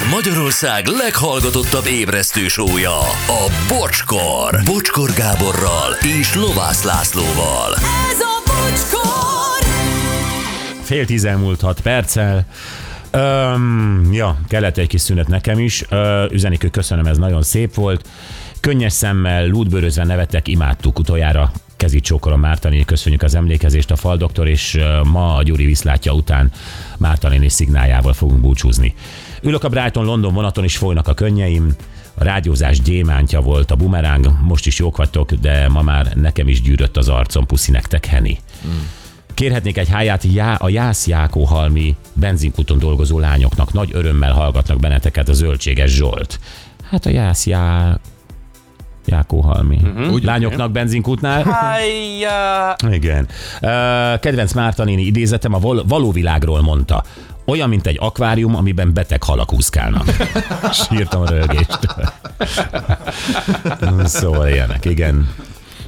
Ez Magyarország leghallgatottabb ébresztő sója, a Bocskor. Bocskor Gáborral és Lovász Lászlóval. Ez a bocskor! Fél tíz elmúlt hat perccel. Öm, ja, kellett egy kis szünet nekem is. Ö, üzenik, hogy köszönöm, ez nagyon szép volt. Könnyes szemmel, lútbőrözve nevettek, imádtuk utoljára. Kezit csókolom Mártani, köszönjük az emlékezést a faldoktor, és ma a Gyuri viszlátja után Mártani szignáljával fogunk búcsúzni. Ülök a Brighton London vonaton, és folynak a könnyeim. A rádiózás gyémántja volt a bumeráng, most is jók vagytok, de ma már nekem is gyűrött az arcom, puszi nektek, Henny. Kérhetnék egy háját já, a Jász Jákóhalmi benzinkuton dolgozó lányoknak. Nagy örömmel hallgatnak benneteket a Zöldséges Zsolt. Hát a Jász Já... Jákóhalmi. Uh-huh. Lányoknak benzinkútnál. Hájjá! Igen. Kedvenc Márta néni idézetem a val- való világról mondta. Olyan, mint egy akvárium, amiben beteg halak úszkálnak. Sírtam a rögést. szóval ilyenek, igen.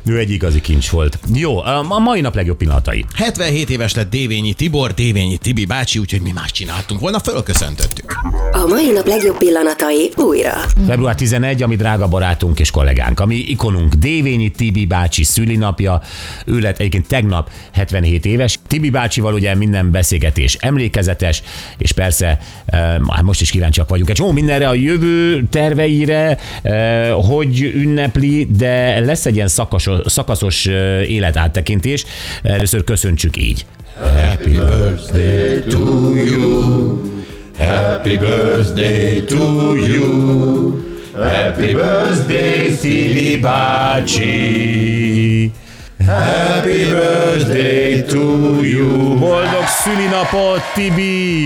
Ő egy igazi kincs volt. Jó, a mai nap legjobb pillanatai. 77 éves lett Dévényi Tibor, Dévényi Tibi bácsi, úgyhogy mi más csináltunk volna, fölköszöntöttük. A mai nap legjobb pillanatai újra. Február 11, ami drága barátunk és kollégánk, ami ikonunk Dévényi Tibi bácsi szülinapja. Ő lett egyébként tegnap 77 éves. Tibi bácsival ugye minden beszélgetés emlékezetes, és persze hát most is kíváncsiak vagyunk egy csomó mindenre a jövő terveire, eh, hogy ünnepli, de lesz egy ilyen szakaszos, szakaszos életáttekintés. Először köszöntsük így. Happy birthday to you. Happy birthday to you. Happy birthday, Szili bácsi. Happy birthday to you. Boldog szülinapot, Tibi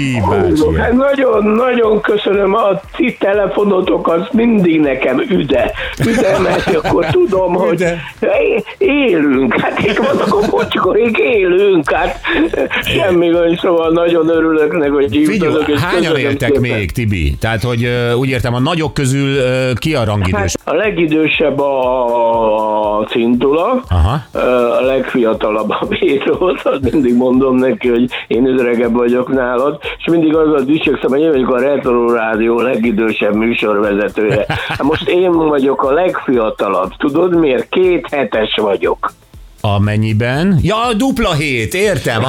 nagyon-nagyon köszönöm a ti telefonotokat, mindig nekem üde. Üde, mert akkor tudom, hogy élünk. Hát itt vannak a bocskorék, élünk. Hát semmi gond, szóval nagyon örülök neki, hogy. Figyelj, hányan éltek szépen. még, Tibi? Tehát, hogy úgy értem, a nagyok közül ki a rangidős? Hát a legidősebb a Cintula, Aha. A legfiatalabb a Pétros, azt mindig mondom neki, hogy én öregebb vagyok nálad, és mindig azzal dicsekszem, hogy én vagyok a Retro Rádió legidősebb műsorvezetője. Hát Most én vagyok a legfiatalabb, tudod miért? Két hetes vagyok. Amennyiben? Ja, dupla hét, értem.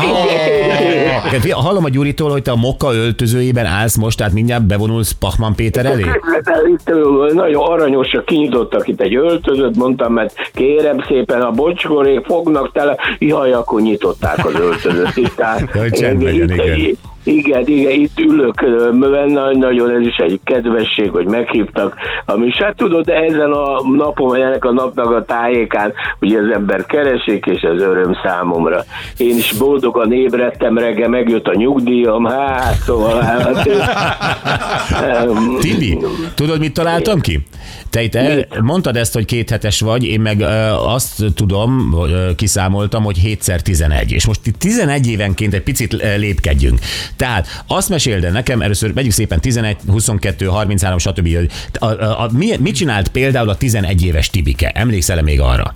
Figyelj, Hallom a Gyuritól, hogy te a mokka öltözőjében állsz most, tehát mindjárt bevonulsz Pachman Péter elé? Itt nagyon aranyosak kinyitottak itt egy öltözőt, mondtam, mert kérem szépen a bocskorék fognak tele, jaj, akkor nyitották az öltözőt. Tehát, Hogy csend legyen, igen. Igen, igen, itt ülök, ö, mert nagyon ez is egy kedvesség, hogy meghívtak. Ami hát tudod, ezen a napon, vagy ennek a napnak a tájékán, ugye az ember keresik, és ez öröm számomra. Én is boldogan ébredtem reggel, megjött a nyugdíjam, hát szóval hát, Tibi, tudod, mit találtam ki? Te itt el, mondtad ezt, hogy két hetes vagy, én meg azt tudom, kiszámoltam, hogy 7 11 És most itt 11 évenként egy picit lépkedjünk. Tehát azt meséld el nekem, először megyünk szépen 11, 22, 33, stb. A, a, a, mi, mit csinált például a 11 éves Tibike? Emlékszel-e még arra?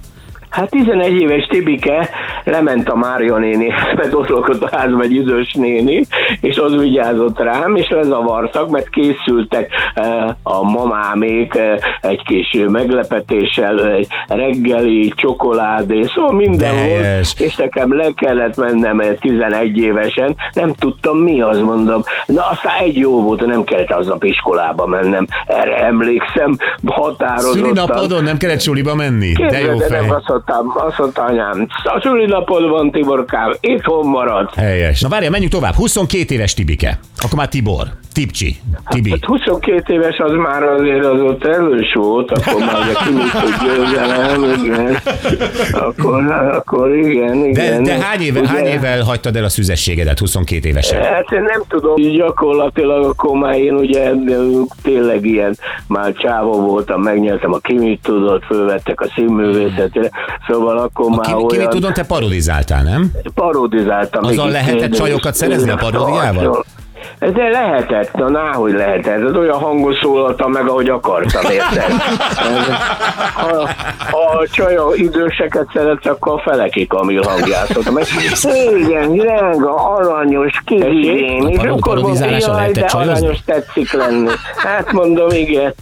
Hát 11 éves Tibike lement a Mária néni, mert ott lakott a házban egy idős néni, és az vigyázott rám, és lezavartak, mert készültek eh, a mamámék eh, egy kis meglepetéssel, egy reggeli, csokoládé, szóval minden Helyes. volt, és nekem le kellett mennem eh, 11 évesen, nem tudtam mi az, mondom. Na aztán egy jó volt, nem kellett aznap iskolába mennem, erre emlékszem, határozottan. Szülinapodon nem kellett suliba menni? De jó de fej. Mondtam, azt mondta anyám, a szülinapod van, Tiborkám, itthon marad. Helyes. Na várjál, menjünk tovább. 22 éves Tibike. Akkor már Tibor. Tipcsi. Tibi. Hát 22 éves az már azért az ott erős volt, akkor már kimit, hogy győzelem, igen. Akkor, akkor igen, De, igen. de hány, éve, Ugye- hány évvel hagytad el a szüzességedet 22 évesen? Hát én nem tudom, gyakorlatilag akkor már én ugye tényleg ilyen, már csávó voltam, megnyertem a kimit tudott, fölvettek a színművészetére, szóval akkor A már ki, ki olyan... tudom, te parodizáltál, nem? parodizáltam. Itt lehetett csajokat szerezni a paródiával? De lehetett, na náhogy lehetett. Ez olyan hangon szólaltam meg, ahogy akartam, érted? Ha, ha a csaja időseket szeret, akkor a feleki kamil hangjátszottam. Igen, drága, aranyos, kizigén. És akkor mondom, jaj, de csajozni? aranyos tetszik lenni. Hát mondom, igen,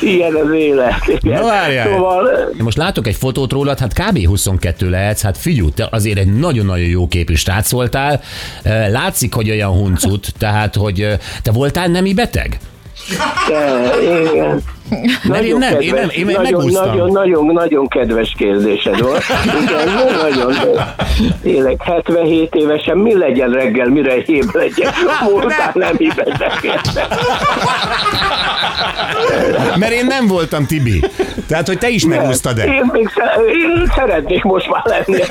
ilyen az élet. Igen. Na várjál. Szóval, most látok egy fotót rólad, hát kb. 22 lehetsz, hát figyú, te azért egy nagyon-nagyon jó képű srác voltál. Látszik, hogy olyan huncut, tehát, hogy te voltál nemi beteg? de, igen. Mert én nem, én nem, én nagyon, megúsztam. nagyon, nagyon, nagyon kedves kérdésed volt. Igen, nagyon, tényleg 77 évesen mi legyen reggel, mire ébb legyen? Voltál nem beteg. Mert én nem voltam Tibi. Tehát, hogy te is megúsztad-e? Én még én szeretnék most már lenni.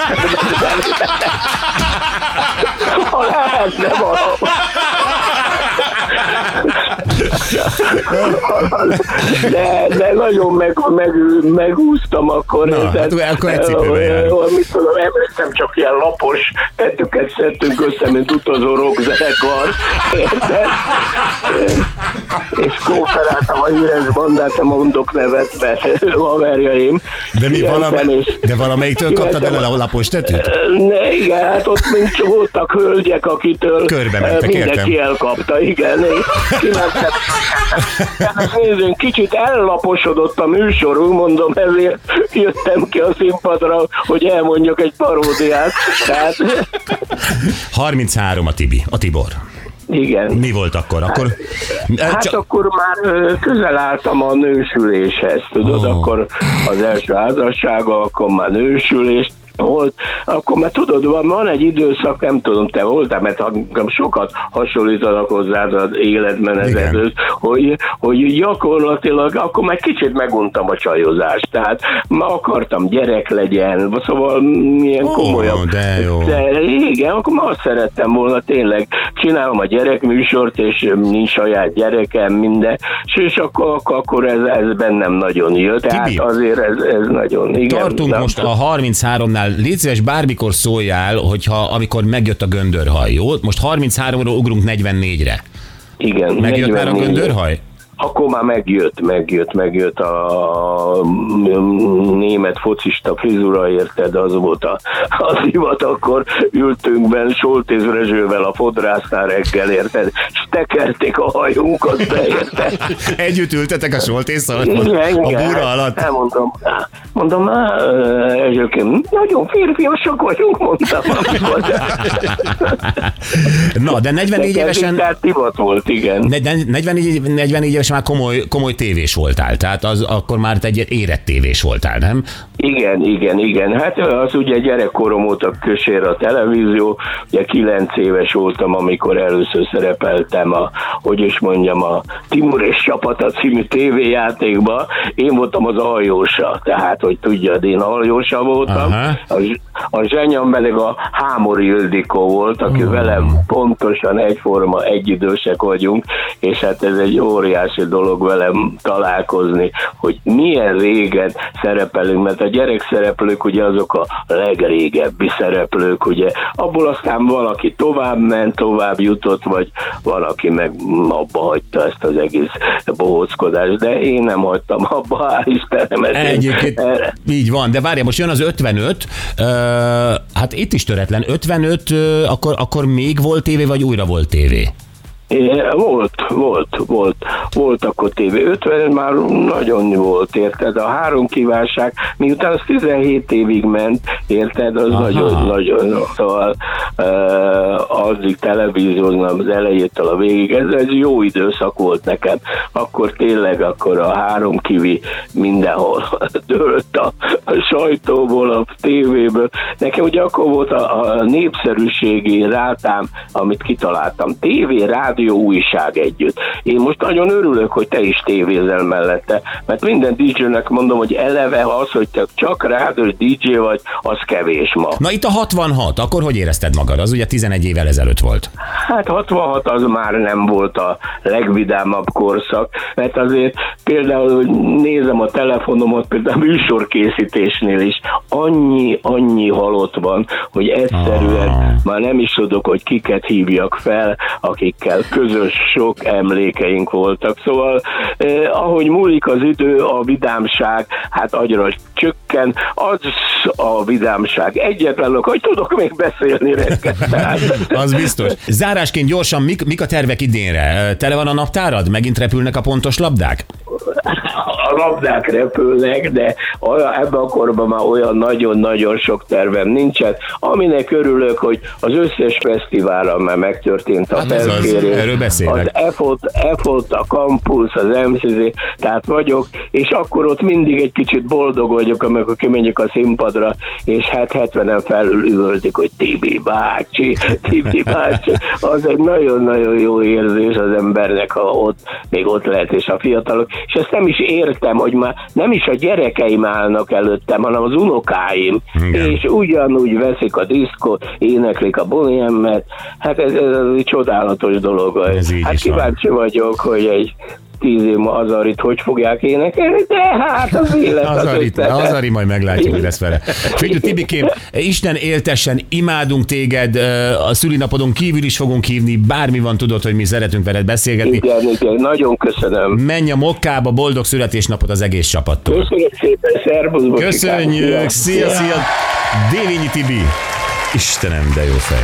Ha lehetne valahol. De, de nagyon meg, meg, megúsztam akkor. Na, érted? hát akkor egy járunk. ö, Mit tudom, emlékszem, csak ilyen lapos tettüket szedtünk össze, mint utazó rockzenekar. És kóferáltam a híres bandát, nem mondok nevet, mert haverjaim. De, mi, és- de valamelyiktől kaptad el a lapos tetőt? ne, igen, hát ott csak voltak hölgyek, akitől Körbe mentek, eh, mindenki értem. elkapta, igen. kimentem. Nézzünk, kicsit ellaposodott a műsorunk, mondom, ezért jöttem ki a színpadra, hogy elmondjak egy paródiát. Tehát, 33 a Tibi, a Tibor. igen. Mi volt akkor? Akkor Hát Csak- akkor már közel álltam a nősüléshez, tudod, Ó. akkor az első házassága, akkor már nősülés volt, akkor már tudod, van, van egy időszak, nem tudom, te voltál, mert engem sokat hasonlítanak hozzád az életmenetedhöz, hogy, hogy gyakorlatilag akkor már kicsit meguntam a csajozást, tehát ma akartam gyerek legyen, szóval milyen oh, komolyabb. De jó. De, igen, akkor már azt szerettem volna tényleg, csinálom a gyerekműsort, és nincs saját gyerekem, minden, és, akkor, akkor ez, ez bennem nagyon jött, tehát azért ez, ez nagyon, igen. Tartunk nem, most a 33-nál voltál, légy szíves, bármikor szóljál, hogyha amikor megjött a göndörhaj, jó? Most 33-ról ugrunk 44-re. Igen. Megjött már a göndörhaj? Akkor már megjött, megjött, megjött a német focista frizura, érted, az volt a, a divat, akkor ültünk benn Soltéz Rezsővel a fodrásznál reggel, érted, és tekerték a hajunkat be, érted. Együtt ültetek a soltészal? Igen, A búra alatt? Elmondom, mondom, á, Ezsőkém, nagyon férfiasak vagyunk, mondtam. Amikor, Na, de 44 évesen... Tehát divat volt, igen. Ne- ne- 44, 44 évesen már komoly, komoly tévés voltál, tehát az, akkor már egy érett tévés voltál, nem? Igen, igen, igen. Hát az ugye gyerekkorom óta kösér a televízió. Ugye kilenc éves voltam, amikor először szerepeltem a, hogy is mondjam, a Timur és Csapata című tévéjátékba. Én voltam az aljósa, tehát, hogy tudjad, én aljósa voltam. Aha. A, a zsenyam pedig a Hámori Ildikó volt, aki Hmm. velem pontosan egyforma, egyidősek vagyunk, és hát ez egy óriási dolog velem találkozni, hogy milyen régen szerepelünk, mert a gyerekszereplők ugye azok a legrégebbi szereplők, ugye abból aztán valaki tovább ment, tovább jutott, vagy valaki meg abba hagyta ezt az egész bohóckodást, de én nem hagytam abba, hál' Istenem. Egyébként erre- így van, de várja, most jön az 55, ö, hát itt is töretlen, 55, ö, akkor, akkor még volt tévé, vagy újra volt tévé? Volt, volt, volt, volt akkor tévé. 50 már nagyon volt, érted? A három kívánság, miután az 17 évig ment, érted? Az Aha. nagyon, nagyon, szóval uh, addig televízióznom az elejétől a végig. Ez egy jó időszak volt nekem. Akkor tényleg akkor a három kivi mindenhol dőlt a, a sajtóból, a tévéből. Nekem ugye akkor volt a, a népszerűségi rátám, amit kitaláltam. Tévé, rádió, újság együtt. Én most nagyon örülök, hogy te is tévézel mellette, mert minden DJ-nek mondom, hogy eleve az, hogy te csak rádiós DJ vagy, az kevés ma. Na itt a 66, akkor hogy érezted magad? Az ugye 11 évvel ezelőtt volt. Hát 66 az már nem volt a legvidámabb korszak, mert azért például, hogy nézem a telefonomat, például a műsorkészítésnél is, annyi, annyi halott van, hogy egyszerűen Ah. már nem is tudok, hogy kiket hívjak fel, akikkel közös sok emlékeink voltak. Szóval eh, ahogy múlik az idő, a vidámság, hát agyra csökken, az a vidámság. Egyetlen ok, hogy tudok még beszélni reggel. Az biztos. Zárásként gyorsan, mik, mik a tervek idénre? Tele van a naptárad? Megint repülnek a pontos labdák? a labdák repülnek, de olyan, ebben a korban már olyan nagyon-nagyon sok tervem nincsen. Aminek örülök, hogy az összes fesztiválon már megtörtént a Hát felkérés. beszélek. Az EFOT, EFOT, a Campus, az MCZ, tehát vagyok, és akkor ott mindig egy kicsit boldog vagyok, amikor kimegyek a színpadra, és hát 70-en felül üvöltik, hogy Tibi bácsi, Tibi bácsi. Az egy nagyon-nagyon jó érzés az embernek, ha ott, még ott lehet, és a fiatalok. És ezt nem is értem, hogy már nem is a gyerekeim állnak előttem, hanem az unokáim. Igen. És ugyanúgy veszik a diszkot, éneklik a bohémet. Hát ez, ez, ez egy csodálatos dolog. Ez hát is van. kíváncsi vagyok, hogy egy tíz év múlva Azarit hogy fogják énekelni, de hát az élet az, Az Ari, össze- az Ari majd meglátjuk, hogy lesz vele. Figyelj, Tibikém, Isten éltessen, imádunk téged, a szülinapodon kívül is fogunk hívni, bármi van, tudod, hogy mi szeretünk veled beszélgetni. Igen, igen, nagyon köszönöm. Menj a mokkába, boldog születésnapot az egész csapattól. Köszönjük szépen, szervusz, Bocsikám. Köszönjük, szia, szia, Dévényi Tibi. Istenem, de jó fej.